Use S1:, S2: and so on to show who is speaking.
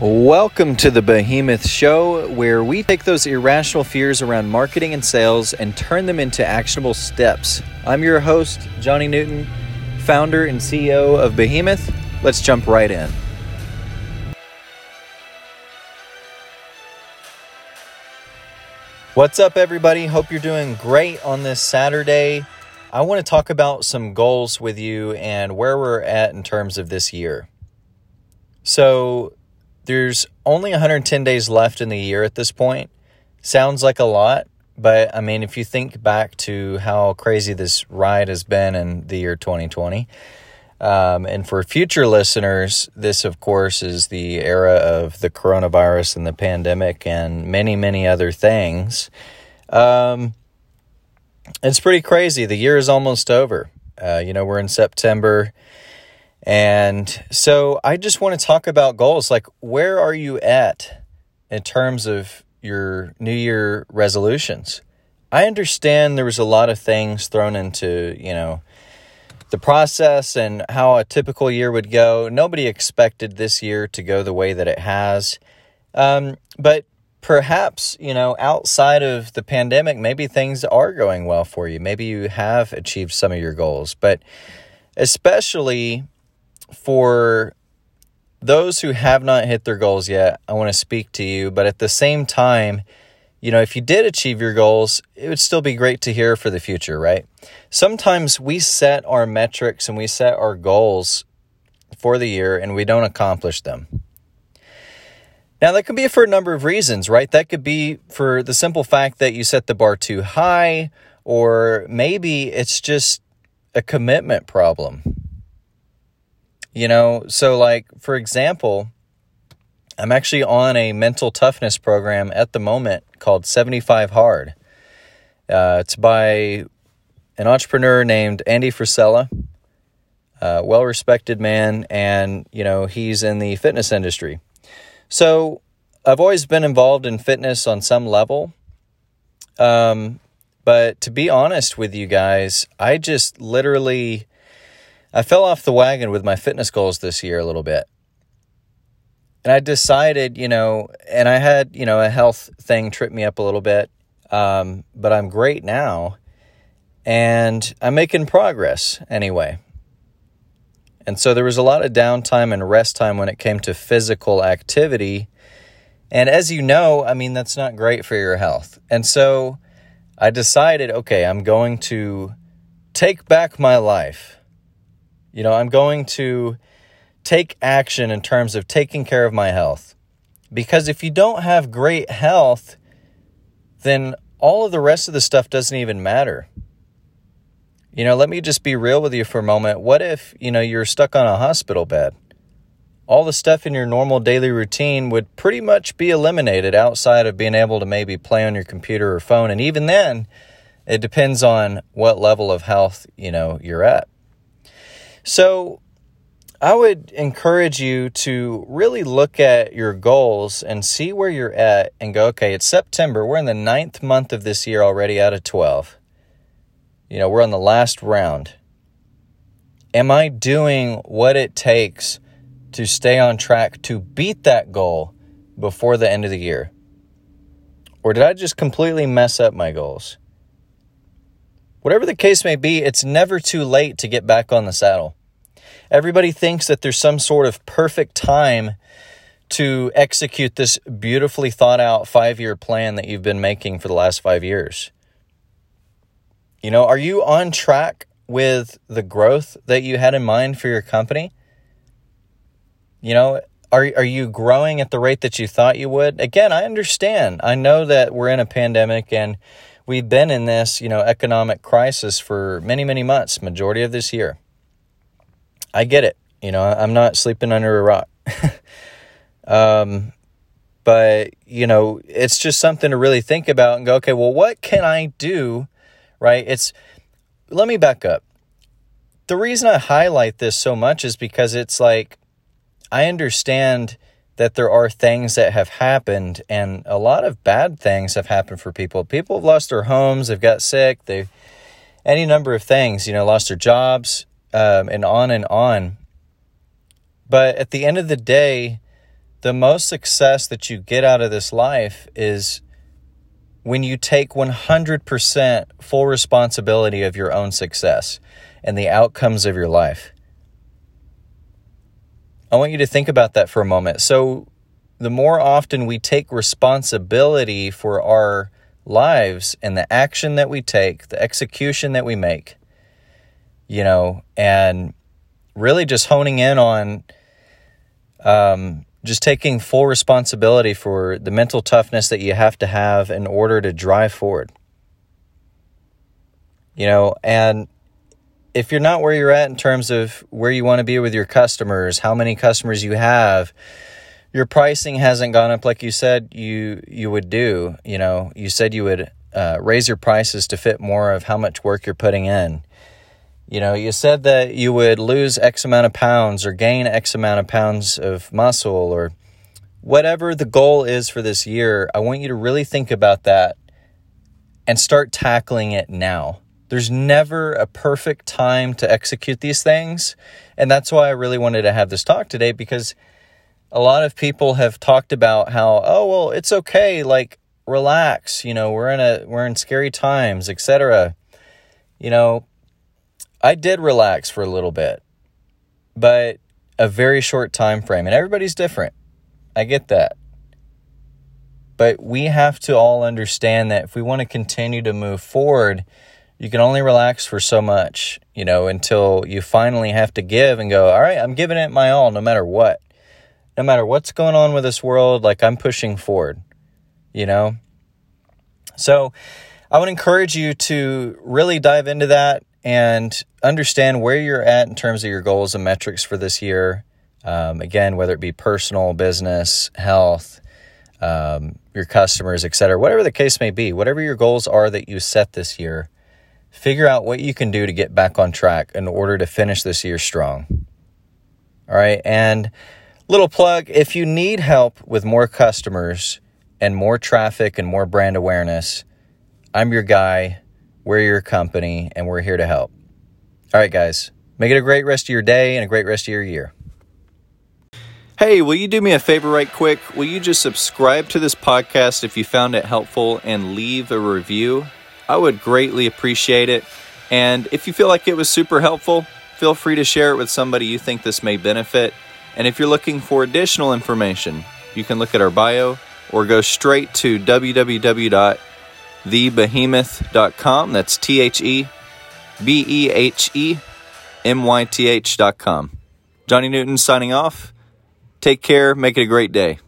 S1: Welcome to the Behemyth Show, where we take those irrational fears around marketing and sales and turn them into actionable steps. I'm your host, Johnny Newton, founder and CEO of Behemyth. Let's jump right in. What's up, everybody? Hope you're doing great on this Saturday. I want to talk about some goals with you and where we're at in terms of this year. So, there's only 110 days left in the year at this point. Sounds like a lot, but I mean, if you think back to how crazy this ride has been in the year 2020, um, and for future listeners, this, of course, is the era of the coronavirus and the pandemic and many, many other things. Um, it's pretty crazy. The year is almost over. Uh, you know, we're in September. And so I just want to talk about goals. Like, where are you at in terms of your New Year resolutions? I understand there was a lot of things thrown into, you know, the process and how a typical year would go. Nobody expected this year to go the way that it has. Um, but perhaps, you know, outside of the pandemic, maybe things are going well for you. Maybe you have achieved some of your goals. But especially for those who have not hit their goals yet, I want to speak to you. But at the same time, you know, if you did achieve your goals, it would still be great to hear for the future, right? Sometimes we set our metrics and we set our goals for the year and we don't accomplish them. Now, that could be for a number of reasons, right? That could be for the simple fact that you set the bar too high, or maybe it's just a commitment problem. You know, so like, for example, I'm actually on a mental toughness program at the moment called 75 Hard. Uh, it's by an entrepreneur named Andy Frisella, a well respected man, and, you know, he's in the fitness industry. So I've always been involved in fitness on some level. Um, but to be honest with you guys, I just literally I fell off the wagon with my fitness goals this year a little bit. And I decided, you know, and I had, you know, a health thing trip me up a little bit. Um, but I'm great now. And I'm making progress anyway. And so there was a lot of downtime and rest time when it came to physical activity. And as you know, I mean, that's not great for your health. And so I decided, okay, I'm going to take back my life. You know, I'm going to take action in terms of taking care of my health. Because if you don't have great health, then all of the rest of the stuff doesn't even matter. You know, let me just be real with you for a moment. What if, you know, you're stuck on a hospital bed? All the stuff in your normal daily routine would pretty much be eliminated outside of being able to maybe play on your computer or phone. And even then, it depends on what level of health, you know, you're at. So, I would encourage you to really look at your goals and see where you're at and go, okay, it's September. We're in the ninth month of this year already out of 12. You know, we're on the last round. Am I doing what it takes to stay on track to beat that goal before the end of the year? Or did I just completely mess up my goals? Whatever the case may be, it's never too late to get back on the saddle. Everybody thinks that there's some sort of perfect time to execute this beautifully thought out five year plan that you've been making for the last five years. You know, are you on track with the growth that you had in mind for your company? You know, are, are you growing at the rate that you thought you would? Again, I understand. I know that we're in a pandemic and we've been in this, you know, economic crisis for many, many months, majority of this year. I get it. You know, I'm not sleeping under a rock. um, but, you know, it's just something to really think about and go, okay, well, what can I do? Right? It's, let me back up. The reason I highlight this so much is because it's like, I understand that there are things that have happened and a lot of bad things have happened for people. People have lost their homes, they've got sick, they've any number of things, you know, lost their jobs, um, and on and on. But at the end of the day, the most success that you get out of this life is when you take 100% full responsibility of your own success and the outcomes of your life. I want you to think about that for a moment. So, the more often we take responsibility for our lives and the action that we take, the execution that we make, you know, and really just honing in on um, just taking full responsibility for the mental toughness that you have to have in order to drive forward. You know, and if you're not where you're at in terms of where you want to be with your customers, how many customers you have, your pricing hasn't gone up like you said you you would do. You know, you said you would uh, raise your prices to fit more of how much work you're putting in. You know, you said that you would lose X amount of pounds or gain X amount of pounds of muscle or whatever the goal is for this year. I want you to really think about that and start tackling it now. There's never a perfect time to execute these things. And that's why I really wanted to have this talk today because a lot of people have talked about how, oh, well, it's okay. Like, relax. You know, we're in a, we're in scary times, etc. You know, I did relax for a little bit, but a very short time frame. And everybody's different. I get that. But we have to all understand that if we want to continue to move forward, you can only relax for so much, you know, until you finally have to give and go, all right, I'm giving it my all no matter what. No matter what's going on with this world, like I'm pushing forward, you know? So I would encourage you to really dive into that and understand where you're at in terms of your goals and metrics for this year. Um, again, whether it be personal, business, health, um, your customers, etc., whatever the case may be, whatever your goals are that you set this year, figure out what you can do to get back on track in order to finish this year strong. All right. And little plug if you need help with more customers and more traffic and more brand awareness, I'm your guy. We're your company and we're here to help. All right, guys, make it a great rest of your day and a great rest of your year. Hey, will you do me a favor right quick? Will you just subscribe to this podcast if you found it helpful and leave a review? I would greatly appreciate it. And if you feel like it was super helpful, feel free to share it with somebody you think this may benefit. And if you're looking for additional information, you can look at our bio or go straight to www thebehemyth.com. That's T H E B E H E M Y T H.com. Johnny Newton signing off. Take care. Make it a great day.